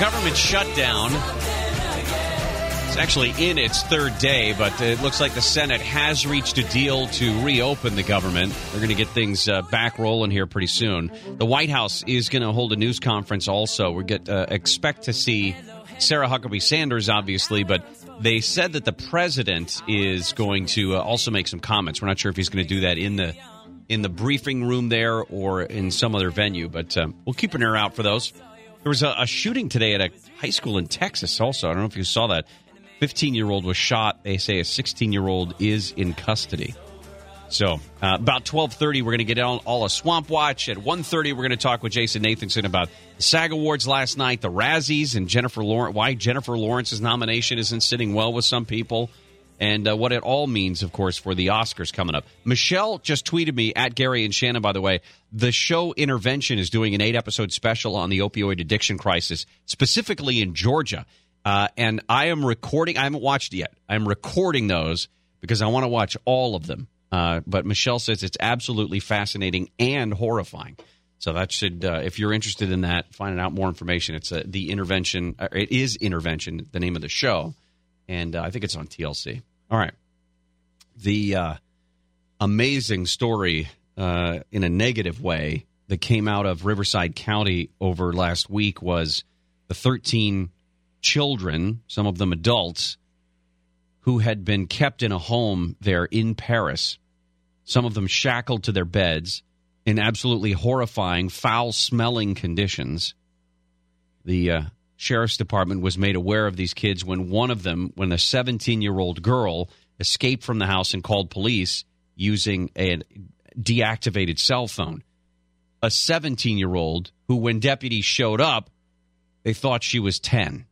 government shutdown is actually in its third day, but it looks like the Senate has reached a deal to reopen the government. They're going to get things uh, back rolling here pretty soon. The White House is going to hold a news conference also. We get uh, expect to see Sarah Huckabee Sanders, obviously, but they said that the president is going to uh, also make some comments. We're not sure if he's going to do that in the in the briefing room there or in some other venue, but um, we'll keep an ear out for those. There was a, a, shooting today at a high school in Texas. Also, I don't know if you saw that. Fifteen year old was shot. They say a sixteen year old is in custody. So uh, about twelve thirty, we're going to get on all a Swamp Watch. At 1.30, we're going to talk with Jason Nathanson about the SAG Awards last night, the Razzies, and Jennifer Lawrence. Why Jennifer Lawrence's nomination isn't sitting well with some people, and uh, what it all means, of course, for the Oscars coming up. Michelle just tweeted me at Gary and Shannon. By the way, the show Intervention is doing an eight episode special on the opioid addiction crisis, specifically in Georgia. Uh, and I am recording. I haven't watched it yet. I'm recording those because I want to watch all of them uh, but Michelle says it's absolutely fascinating and horrifying. So that should, uh, if you're interested in that, finding out more information, it's uh, the intervention. Uh, it is intervention, the name of the show, and uh, I think it's on TLC. All right, the uh, amazing story in a negative way that came out of Riverside County over last week was the 13 children, some of them adults, who had been kept in a home there in Perris some of them shackled to their beds in absolutely horrifying, foul smelling conditions. The uh, sheriff's department was made aware of these kids when one of them, when a 17 year old girl escaped from the house and called police using a deactivated cell phone. A 17 year old who, when deputies showed up, they thought she was 10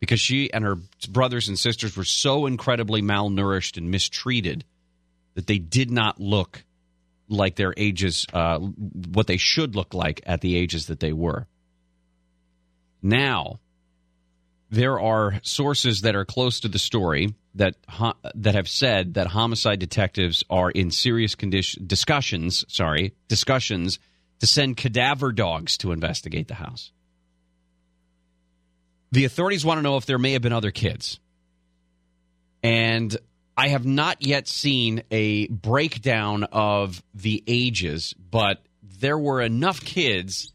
because she and her brothers and sisters were so incredibly malnourished and mistreated that they did not look like their ages, uh, what they should look like at the ages that they were. Now, there are sources that are close to the story that that have said that homicide detectives are in serious condition discussions. Sorry, discussions to send cadaver dogs to investigate the house. The authorities want to know if there may have been other kids, and I have not yet seen a breakdown of the ages, but there were enough kids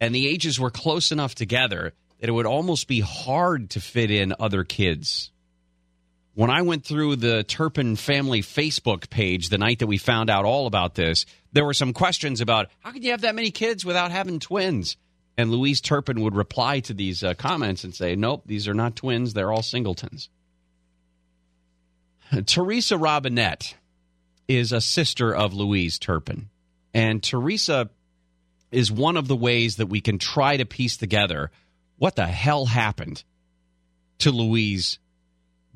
and the ages were close enough together that it would almost be hard to fit in other kids. When I went through the Turpin family Facebook page the night that we found out all about this, there were some questions about how can you have that many kids without having twins? And Louise Turpin would reply to these uh, comments and say, nope, these are not twins, they're all singletons. Teresa Robinette is a sister of Louise Turpin. And Teresa is one of the ways that we can try to piece together what the hell happened to Louise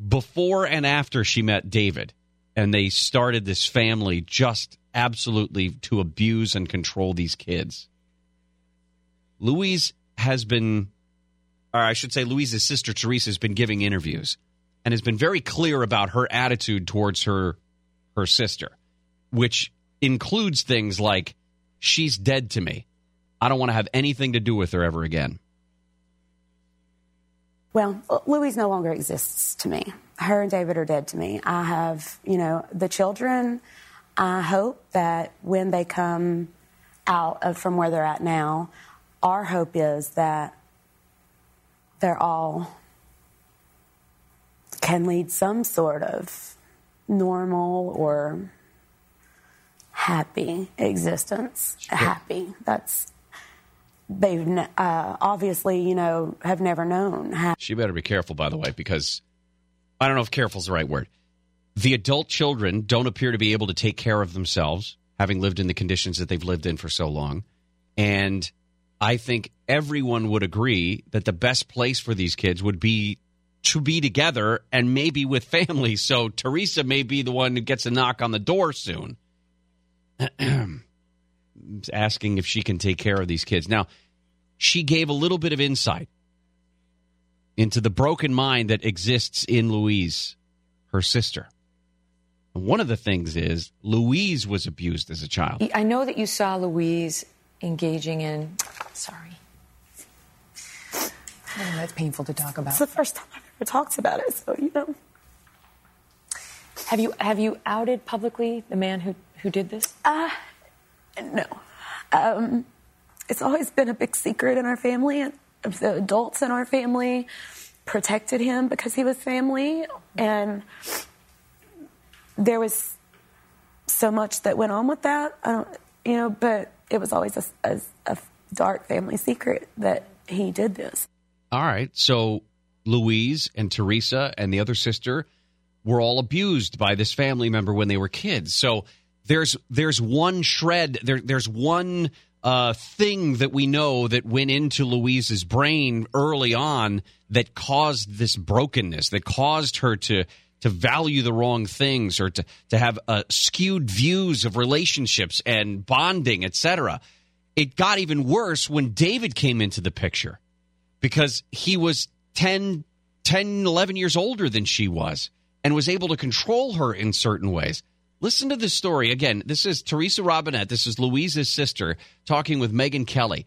before and after she met David. And they started this family just absolutely to abuse and control these kids. Louise has been, or I should say, Louise's sister Teresa has been giving interviews and has been very clear about her attitude towards her her sister, which includes things like she's dead to me. I don't want to have anything to do with her ever again. Well, Louise no longer exists to me. Her and David are dead to me. I have, you know, the children. I hope that when they come out of from where they're at now, our hope is that they're all can lead some sort of normal or happy existence. Sure. Happy. That's they've uh, obviously, you know, have never known. Happy. She better be careful, by the way, because I don't know if "careful" is the right word. The adult children don't appear to be able to take care of themselves, having lived in the conditions that they've lived in for so long. And I think everyone would agree that the best place for these kids would be to be together and maybe with family. So Teresa may be the one who gets a knock on the door soon, asking if she can take care of these kids. Now, she gave a little bit of insight into the broken mind that exists in Louise, her sister. One of the things is Louise was abused as a child. I know that you saw Louise engaging in. Sorry. Oh, that's painful to talk about. It's the first time I've ever talked about it, so you know. Have you have you outed publicly the man who who did this? Uh, no. Um, it's always been a big secret in our family. The adults in our family protected him because he was family, and there was so much that went on with that. I don't, you know, but it was always a, a, a dark family secret that he did this. All right, so Louise and Teresa and the other sister were all abused by this family member when they were kids. So there's there's one shred there there's one uh, thing that we know that went into Louise's brain early on that caused this brokenness that caused her to to value the wrong things or to to have uh, skewed views of relationships and bonding etc it got even worse when David came into the picture because he was 10 10 11 years older than she was and was able to control her in certain ways Listen to this story. Again, this is Teresa Robinette. This is Louise's sister talking with Megyn Kelly.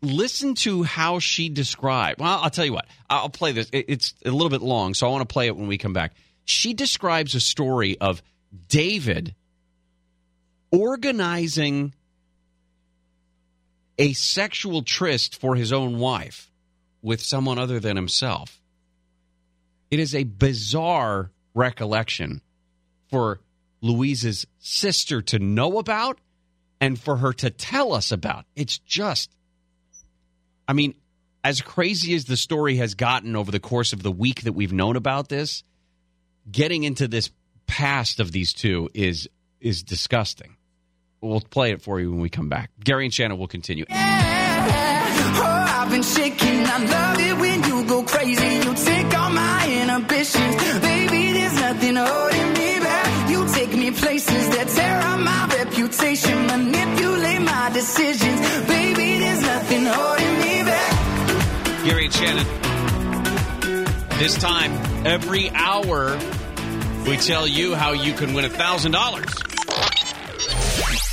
Listen to how she described. Well, I'll tell you what. I'll play this. It's a little bit long, so I want to play it when we come back. She describes a story of David organizing a sexual tryst for his own wife with someone other than himself. It is a bizarre recollection for Louise's sister to know about and for her to tell us about. It's just, I mean, as crazy as the story has gotten over the course of the week that we've known about this, getting into this past of these two is is disgusting. We'll play it for you when we come back. Gary and Shannon will continue. Yeah. Oh, inhibitions. Baby, there's nothing holding me back. You take me places that tear up my reputation. Manipulate my decisions. Baby, there's nothing holding me back. Gary and Shannon. This time, every hour, we tell you how you can win $1,000.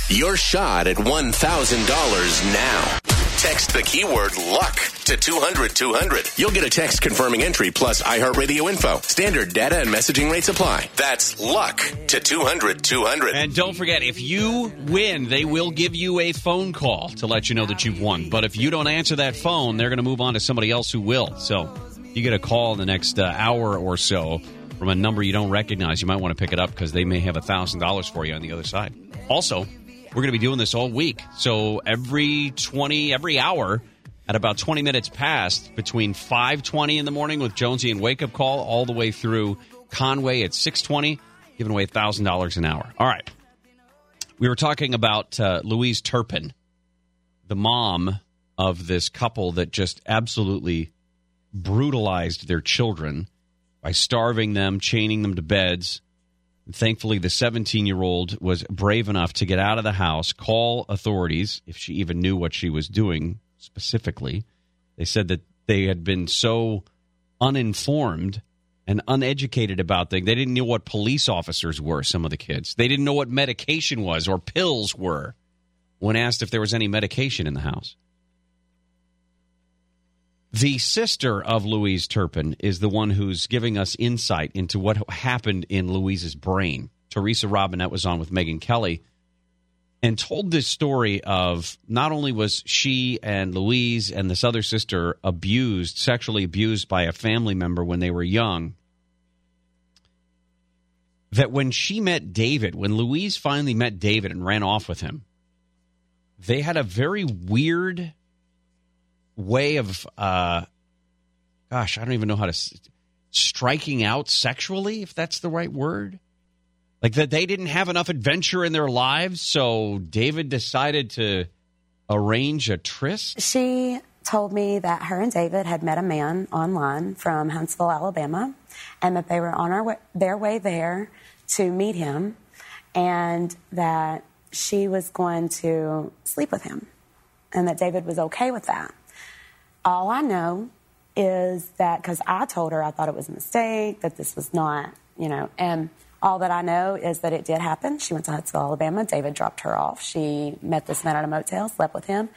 Your shot at $1,000 now. Text the keyword luck to 200 200. You'll get a text confirming entry plus iHeartRadio info. Standard data and messaging rates apply. That's luck to 200 200. And don't forget, if you win, they will give you a phone call to let you know that you've won. But if you don't answer that phone, they're going to move on to somebody else who will. So you get a call in the next uh, hour or so from a number you don't recognize. You might want to pick it up because they may have $1,000 for you on the other side. Also, we're going to be doing this all week. So every 20, every hour at about 20 minutes past between 520 in the morning with Jonesy and Wake Up Call all the way through Conway at 620, giving away $1,000 an hour. All right. We were talking about uh, Louise Turpin, the mom of this couple that just absolutely brutalized their children by starving them, chaining them to beds, Thankfully, the 17 year old was brave enough to get out of the house, call authorities, if she even knew what she was doing specifically. They said that they had been so uninformed and uneducated about things. They didn't know what police officers were, some of the kids. They didn't know what medication was or pills were when asked if there was any medication in the house. The sister of Louise Turpin is the one who's giving us insight into what happened in Louise's brain. Teresa Robinette was on with Megyn Kelly and told this story of not only was she and Louise and this other sister abused, sexually abused by a family member when they were young, that when she met David, when Louise finally met David and ran off with him, they had a very weird way of uh gosh i don't even know how to striking out sexually if that's the right word? Like that they didn't have enough adventure in their lives so david decided to arrange a tryst? She told me that her and david had met a man online from huntsville alabama and that they were on way, their way there to meet him and that she was going to sleep with him and that david was okay with that all I know is that because I told her I thought it was a mistake, that this was not you know, and all that I know is that it did happen. She went to Huntsville, Alabama. David dropped her off. She met this man at a motel, slept with him.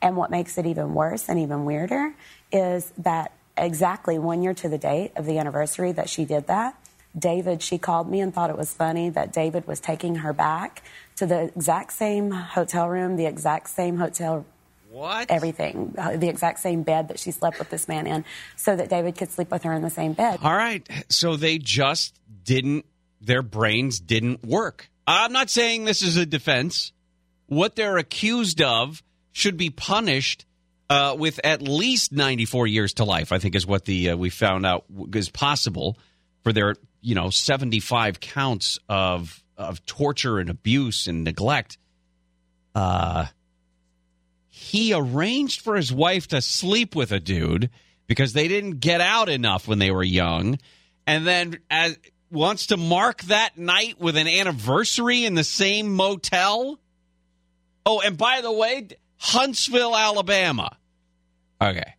And what makes it even worse and even weirder is that exactly one year to the date of the anniversary that she did that, David, she called me and thought it was funny that David was taking her back to the exact same hotel room, the exact same hotel What? everything, uh, the exact same bed that she slept with this man in, so that David could sleep with her in the same bed. All right. So they just didn't, their brains didn't work. I'm not saying this is a defense. What they're accused of should be punished uh, with at least 94 years to life, I think is what the uh, we found out is possible for their, you know, 75 counts of of torture and abuse and neglect. Uh he arranged for his wife to sleep with a dude because they didn't get out enough when they were young. And then as wants to mark that night with an anniversary in the same motel. Oh and by the way huntsville alabama. Okay.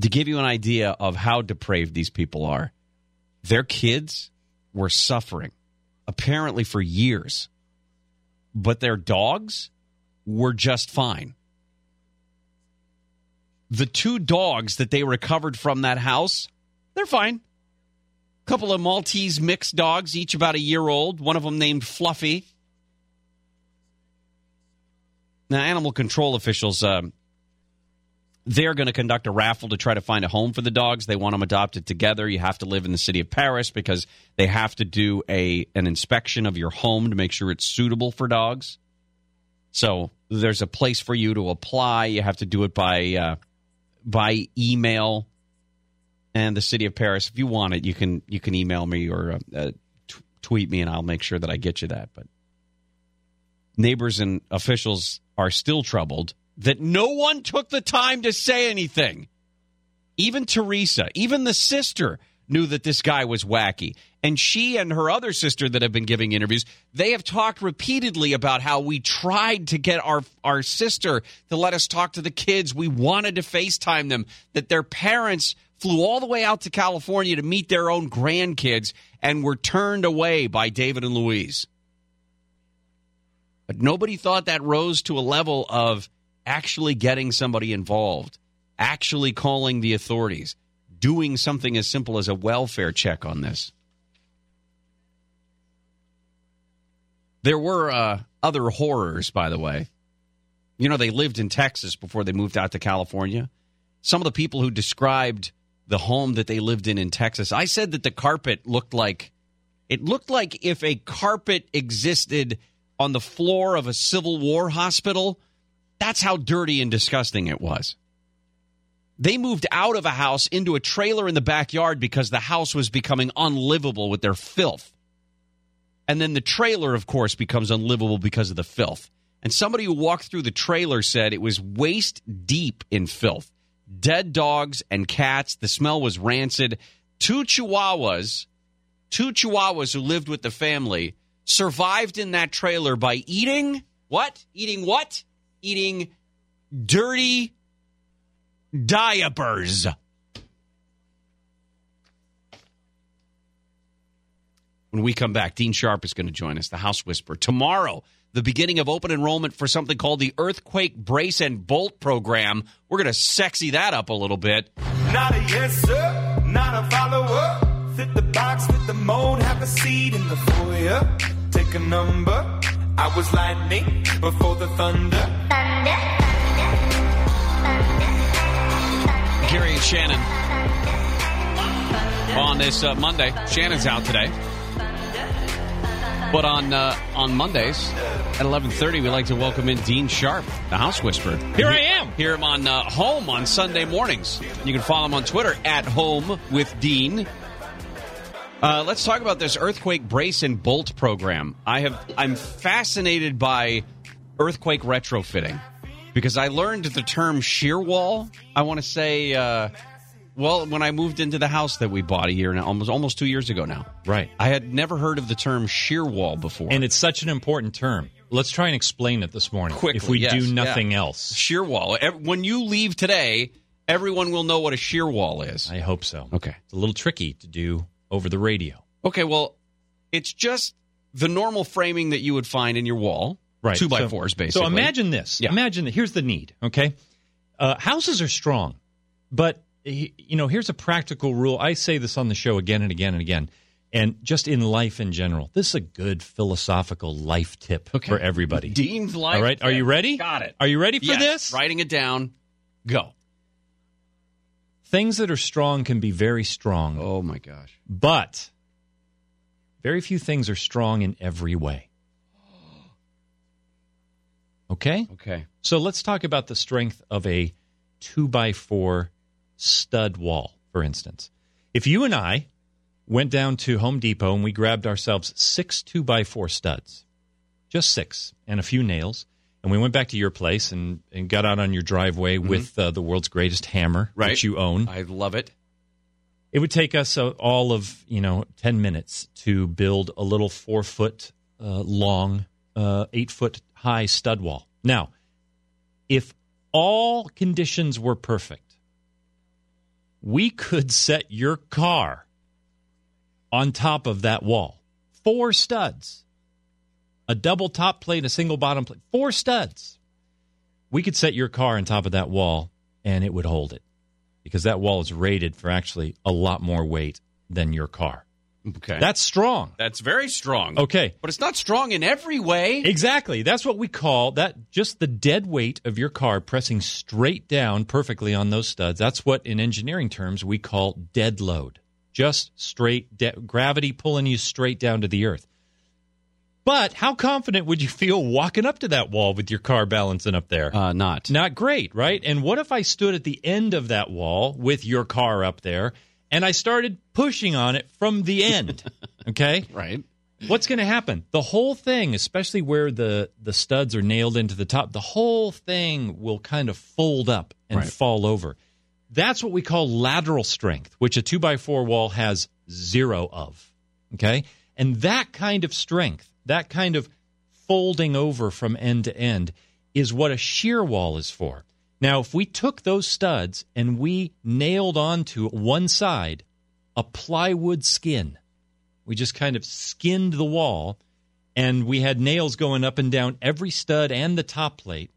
To give you an idea of how depraved these people are their kids were suffering apparently for years. But their dogs were just fine. The two dogs that they recovered from that house, they're fine. A couple of Maltese mixed dogs, each about a year old, one of them named Fluffy. Now, animal control officials, um, they're going to conduct a raffle to try to find a home for the dogs. They want them adopted together. You have to live in the city of Perris because they have to do a an inspection of your home to make sure it's suitable for dogs. So there's a place for you to apply. You have to do it by uh, by email. And the city of Perris, if you want it, you can you can email me or uh, uh, t- tweet me, and I'll make sure that I get you that. But neighbors and officials are still troubled that no one took the time to say anything. Even Teresa, even the sister knew that this guy was wacky. And she and her other sister that have been giving interviews, they have talked repeatedly about how we tried to get our our sister to let us talk to the kids. We wanted to FaceTime them, that their parents flew all the way out to California to meet their own grandkids and were turned away by David and Louise. But nobody thought that rose to a level of actually getting somebody involved, actually calling the authorities, doing something as simple as a welfare check on this. There were uh, other horrors, by the way. You know, they lived in Texas before they moved out to California. Some of the people who described the home that they lived in in Texas, I said that the carpet looked like it looked like if a carpet existed on the floor of a Civil War hospital. That's how dirty and disgusting it was. They moved out of a house into a trailer in the backyard because the house was becoming unlivable with their filth. And then the trailer, of course, becomes unlivable because of the filth. And somebody who walked through the trailer said it was waist deep in filth. Dead dogs and cats. The smell was rancid. Two chihuahuas, two chihuahuas who lived with the family, survived in that trailer by eating what? Eating what? Eating dirty diapers. When we come back, Dean Sharp is going to join us, the House Whisperer. Tomorrow, the beginning of open enrollment for something called the Earthquake Brace and Bolt Program. We're going to sexy that up a little bit. Not a yes, sir. Not a follower. Fit the box, fit the mold, have a seat in the foyer. Take a number. I was lightning before the thunder. Gary and Shannon on this uh, Monday. Shannon's out today. But on uh, on Mondays at eleven thirty, we like to welcome in Dean Sharp, the House Whisperer. Here I am. Hear him on uh, Home on Sunday mornings. You can follow him on Twitter at Home with Dean. Uh, let's talk about this earthquake brace and bolt program. I have I'm fascinated by earthquake retrofitting because I learned the term shear wall. I want to say, uh, well, when I moved into the house that we bought a year now, almost almost two years ago now. Right. I had never heard of the term shear wall before. And it's such an important term. Let's try and explain it this morning. Quickly, if we yes, do nothing yeah. else. shear wall. When you leave today, everyone will know what a shear wall is. I hope so. Okay. It's a little tricky to do over the radio. Okay, well, it's just the normal framing that you would find in your wall. Right. Two by So- fours, basically. So imagine this. Yeah. Imagine that. Here's the need. Okay. Uh, houses are strong, but you know, here's a practical rule. I say this on the show again and again and again, and just in life in general. This is a good philosophical life tip Okay. for everybody. Dean's life. All right. Are you ready? Got it. Are you ready for Yes. this? Writing it down. Go. Things that are strong can be very strong, Oh my gosh. but very few things are strong in every way. Okay? Okay. So let's talk about the strength of a two by four stud wall, for instance. If you and I went down to Home Depot and we grabbed ourselves six two by four studs, just six, and a few nails, and we went back to your place and, and got out on your driveway with uh, the world's greatest hammer, Mm-hmm. Right. which you own, I love it. it would take us uh, all of you know ten minutes to build a little four foot uh, long, uh, eight foot high stud wall. Now, if all conditions were perfect, we could set your car on top of that wall. Four studs, a double top plate, a single bottom plate, four studs. We could set your car on top of that wall, and it would hold it because that wall is rated for actually a lot more weight than your car. Okay. That's strong. That's very strong. Okay. But it's not strong in every way. Exactly. That's what we call that just the dead weight of your car pressing straight down perfectly on those studs. That's what in engineering terms we call dead load. Just straight de- gravity pulling you straight down to the earth. But how confident would you feel walking up to that wall with your car balancing up there? uh, not. Not great, right? And what if I stood at the end of that wall with your car up there and I started pushing on it from the end? okay? Right. What's going to happen? The whole thing, especially where the the studs are nailed into the top, the whole thing will kind of fold up and Right. fall over. That's what we call lateral strength, which a two by four wall has zero of. Okay, and that kind of strength, that kind of folding over from end to end, is what a shear wall is for. Now, if we took those studs and we nailed onto one side a plywood skin, we just kind of skinned the wall and we had nails going up and down every stud and the top plate,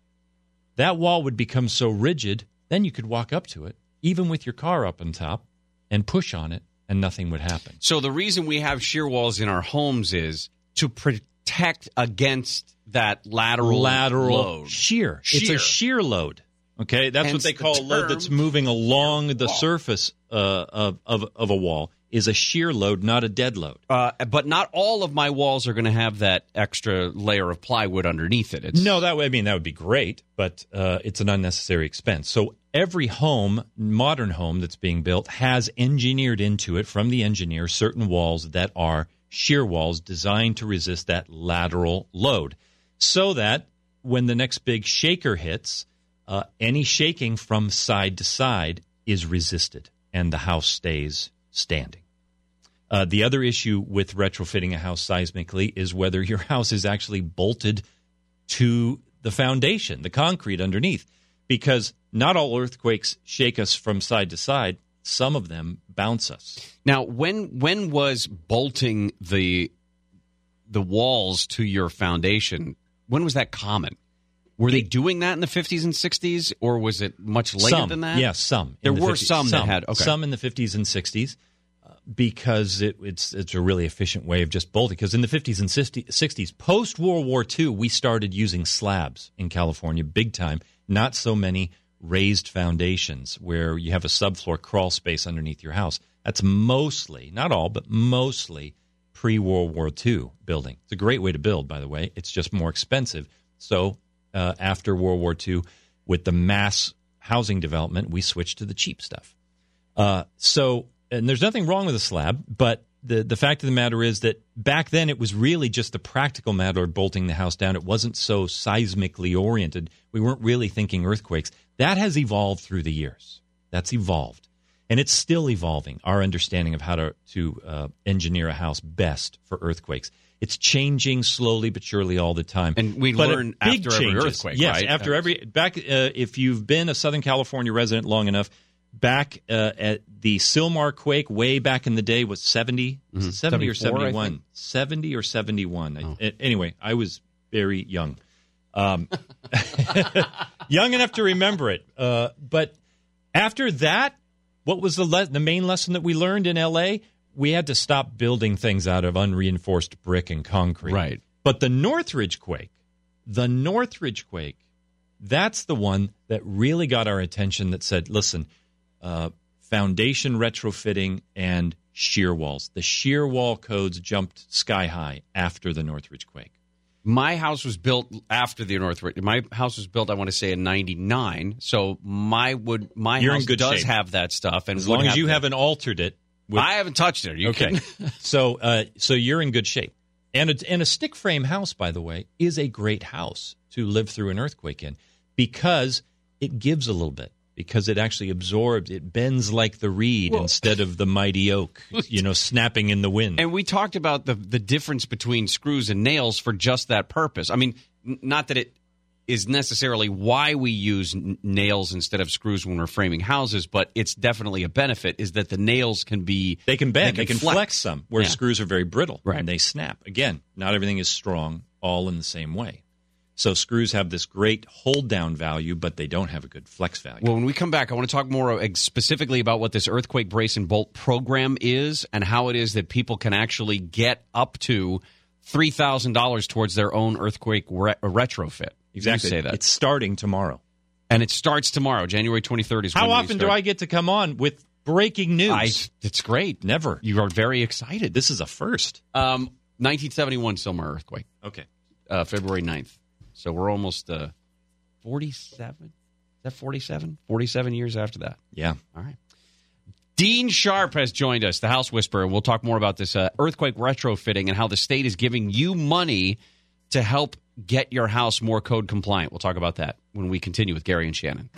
that wall would become so rigid, then you could walk up to it, even with your car up on top, and push on it, and nothing would happen. So the reason we have shear walls in our homes is to protect against that lateral Lateral load. shear. It's a shear load. Okay, that's Hence what they the call a load that's moving along the surface uh, of, of of a wall. Is a shear load, not a dead load. Uh, but not all of my walls are going to have that extra layer of plywood underneath it. It's, No, that would I mean that would be great, but uh, it's an unnecessary expense. So every home, modern home that's being built, has engineered into it from the engineer certain walls that are shear walls designed to resist that lateral load, so that when the next big shaker hits, uh, any shaking from side to side is resisted, and the house stays standing. Uh, the other issue with retrofitting a house seismically is whether your house is actually bolted to the foundation, the concrete underneath, because not all earthquakes shake us from side to side. Some of them bounce us. Now, when when was bolting the the walls to your foundation? When was that common? Were they doing that in the 50s and 60s, or was it much later some, than that? Yes, some. There the were 50s. some that had- okay. some in the 50s and 60s uh, because it, it's it's a really efficient way of just bolting. Because in the 50s and 60s, post World War II, we started using slabs in California big time. Not so many raised foundations where you have a subfloor crawl space underneath your house. That's mostly, not all, but mostly pre World War II building. It's a great way to build, by the way. It's just more expensive. So uh, after World War II, with the mass housing development, we switched to the cheap stuff. Uh, so, and there's nothing wrong with a slab, but the the fact of the matter is that back then it was really just the practical matter of bolting the house down. It wasn't so seismically oriented. We weren't really thinking earthquakes. That has evolved through the years. That's evolved, and it's still evolving. Our understanding of how to to uh, engineer a house best for earthquakes. It's changing slowly but surely all the time. And we But learn after every earthquake, Yes, right? after every back. Uh, if you've been a Southern California resident long enough, back uh, at the Sylmar quake way back in the day was 70, was it 70 or 74, I 71? think. 70 or 71. I- a- anyway, I was very young. Um, young enough to remember it. Uh, but after that, what was the le- the main lesson that we learned in LA? We had to stop building things out of unreinforced brick and concrete. Right. But the Northridge quake, the Northridge quake, that's the one that really got our attention. That said, listen, uh, foundation retrofitting and shear walls. The shear wall codes jumped sky high after the Northridge quake. My house was built after the Northridge. My house was built, I want to say, in '99. So my would my You're house does shape. have that stuff, and As long as you the- haven't altered it. With, I haven't touched it. You okay, so uh, so you're in good shape. And a, and a stick frame house, by the way, is a great house to live through an earthquake in because it gives a little bit because it actually absorbs. It bends like the reed instead of the mighty oak, you know, snapping in the wind. And we talked about the the difference between screws and nails for just that purpose. I mean, n- not that it is necessarily why we use n- nails instead of screws when we're framing houses, but it's definitely a benefit. Is that the nails can be They can bend. They can, flex. some, where Yeah. screws are very brittle Right. and they snap. Again, not everything is strong all in the same way. So screws have this great hold down value, but they don't have a good flex value. Well, when we come back, I want to talk more specifically about what this earthquake brace and bolt program is and how it is that people can actually get up to three thousand dollars towards their own earthquake re- retrofit. You exactly. say that, It's starting tomorrow. and it starts tomorrow, January twenty third. Is How when we often do. I get to come on with breaking news? I, it's great. Never. You are very excited. This is a first. Um, 1971 Sylmar earthquake, Okay. uh, February 9th. So we're almost uh, 47. Is that 47? 47 years after that. Yeah. All right. Dean Sharp has joined us, the House Whisperer. We'll talk more about this uh, earthquake retrofitting and how the state is giving you money to help get your house more code compliant. We'll talk about that when we continue with Gary and Shannon.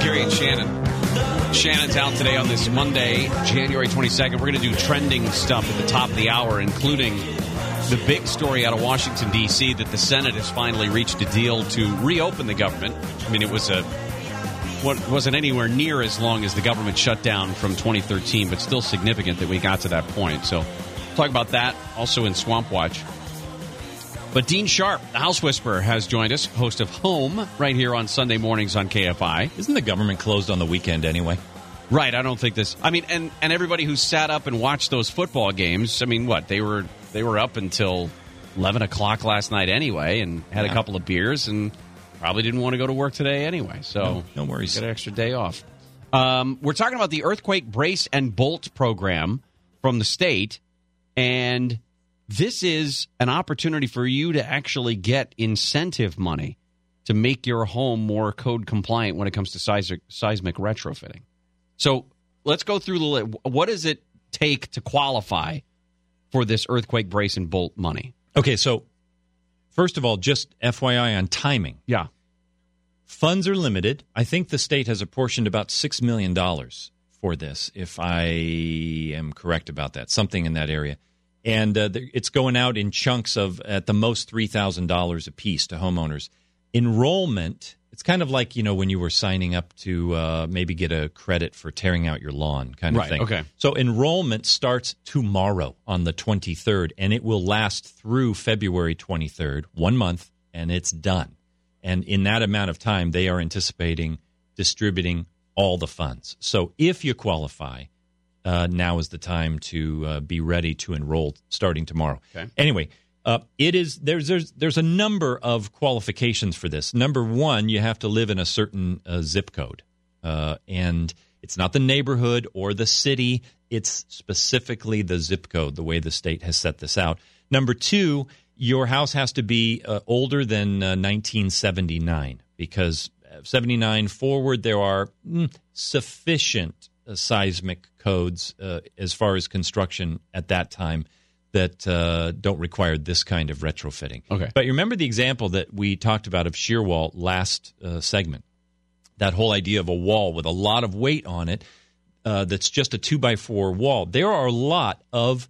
Gary and Shannon. Shannon's out today on this Monday, January 22nd. We're going to do trending stuff at the top of the hour, including the big story out of Washington, D.C., that the Senate has finally reached a deal to reopen the government. I mean, it was a what wasn't anywhere near as long as the government shutdown from 2013, but still significant that we got to that point. So, talk about that also in Swamp Watch. But Dean Sharp, the House Whisperer, has joined us, host of Home, right here on Sunday mornings on KFI. Isn't the government closed on the weekend anyway? Right, I don't think this. I mean, and and everybody who sat up and watched those football games. I mean, what they were they were up until eleven o'clock last night anyway, and had a couple of beers, and probably didn't want to go to work today anyway. So No, no worries. Get an extra day off. Um, we're talking about the earthquake brace and bolt program from the state, and this is an opportunity for you to actually get incentive money to make your home more code compliant when it comes to seismic, seismic retrofitting. So let's go through the what does it take to qualify for this earthquake brace and bolt money? Okay, so first of all, just FYI on timing. Yeah. Funds are limited. I think the state has apportioned about $6 million for this, if I am correct about that, something in that area. And uh, it's going out in chunks of at the most $3,000 a piece to homeowners. Enrollment, it's kind of like, you know, when you were signing up to uh, maybe get a credit for tearing out your lawn kind of Right, thing. okay. So enrollment starts tomorrow on the 23rd, and it will last through February 23rd, one month, and it's done. And in that amount of time, they are anticipating distributing all the funds. So if you qualify, uh, now is the time to uh, be ready to enroll starting tomorrow. Okay. Anyway, uh, it is there's there's there's a number of qualifications for this. Number one, you have to live in a certain uh, zip code, uh, and it's not the neighborhood or the city. It's specifically the zip code. The way the state has set this out. Number two, your house has to be uh, older than uh, 1979 because uh, 79 forward there are mm, sufficient uh, seismic codes uh, as far as construction at that time that uh, don't require this kind of retrofitting. Okay. But you remember the example that we talked about of shear wall last uh, segment. that whole idea of a wall with a lot of weight on it uh, that's just a two by four wall. There are a lot of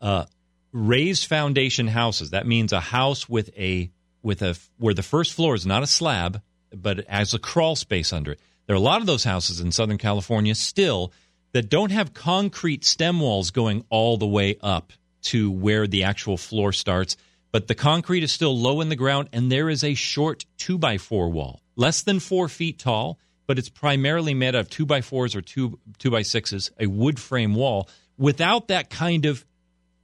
uh, raised foundation houses. That means a house with a with a where the first floor is not a slab, but it has a crawl space under it. There are a lot of those houses in Southern California still that don't have concrete stem walls going all the way up to where the actual floor starts, but the concrete is still low in the ground, and there is a short two by four wall, less than four feet tall, but it's primarily made out of two by fours or two two by sixes, a wood frame wall, without that kind of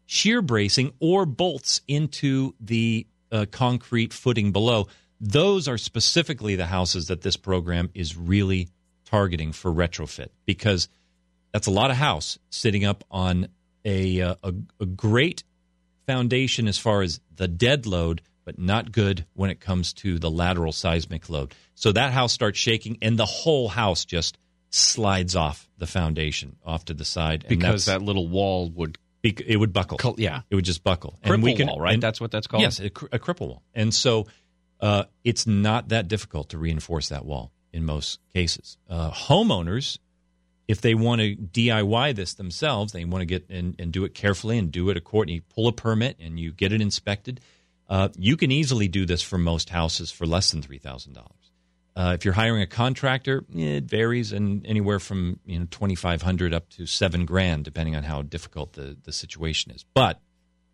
shear bracing or bolts into the uh, concrete footing below. Those are specifically the houses that this program is really targeting for retrofit because that's a lot of house sitting up on a, uh, a, a great foundation as far as the dead load, but not good when it comes to the lateral seismic load. So that house starts shaking, and the whole house just slides off the foundation, off to the side, and because that little wall would bec- it would buckle. Yeah. it would just buckle. Cripple wall, right? That's what that's called? Yes, a, cr- a cripple wall. And so uh, it's not that difficult to reinforce that wall in most cases. Uh, homeowners, if they want to DIY this themselves, they want to get and, and do it carefully and do it according. You pull a permit and you get it inspected. Uh, you can easily do this for most houses for less than three thousand dollars. Uh, if you're hiring a contractor, it varies and anywhere from you know twenty five hundred up to seven grand, depending on how difficult the, the situation is. But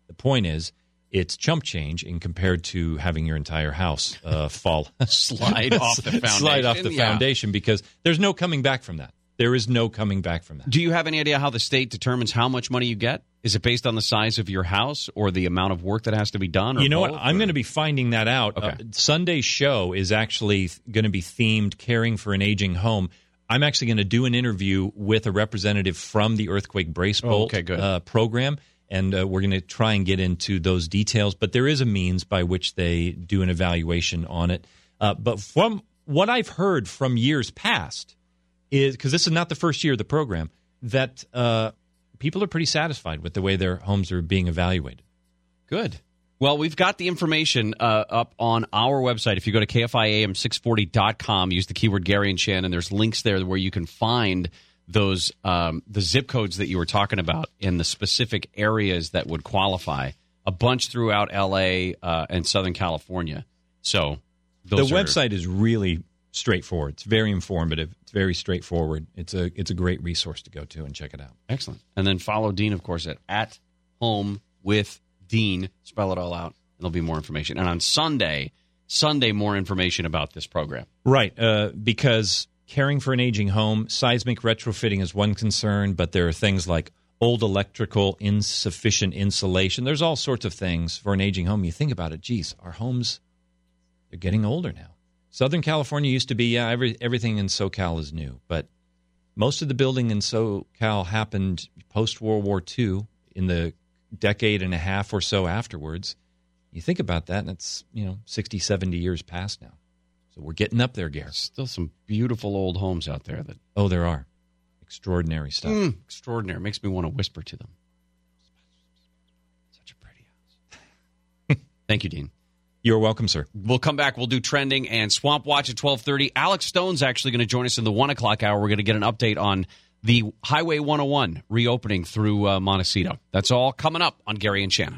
the point is, it's chump change in compared to having your entire house uh, fall Slide off the slide off the foundation, yeah. foundation because there's no coming back from that. There is no coming back from that. Do you have any idea how the state determines how much money you get? Is it based on the size of your house or the amount of work that has to be done? Or You know what? I'm or- going to be finding that out. Okay. Uh, Sunday's show is actually going to be themed caring for an aging home. I'm actually going to do an interview with a representative from the Earthquake Brace Oh, okay. Uh, program, and uh, we're going to try and get into those details. But there is a means by which they do an evaluation on it. Uh, but from what I've heard from years past, is because this is not the first year of the program that uh, people are pretty satisfied with the way their homes are being evaluated. Good. Well, we've got the information uh, up on our website. If you go to KFIAM640.com, use the keyword Gary and Shannon. There's links there where you can find those um, the zip codes that you were talking about in the specific areas that would qualify. A bunch throughout LA uh, and Southern California. So those the are- website is really straightforward. It's very informative. It's very straightforward. It's a it's a great resource to go to and check it out. Excellent. And then follow Dean, of course, at at home with Dean. Spell it all out. And there'll be more information. And on Sunday, Sunday, more information about this program. Right, uh, because caring for an aging home, seismic retrofitting is one concern, but there are things like old electrical, insufficient insulation. There's all sorts of things for an aging home. You think about it, geez, our homes they're getting older now. Southern California used to be, yeah, every, everything in SoCal is new, but most of the building in SoCal happened post World War II in the decade and a half or so afterwards. You think about that, and it's, you know, 60, 70 years past now. So we're getting up there, Gareth. Still some beautiful old homes out there that Oh, there are. Extraordinary stuff. mm, extraordinary. Makes me want to whisper to them. Such a pretty house. Thank you, Dean. You're welcome, sir. We'll come back. We'll do trending and Swamp Watch at twelve thirty. Alex Stone's actually going to join us in the one o'clock hour. We're going to get an update on the Highway 101 reopening through uh, Montecito. That's all coming up on Gary and Shannon.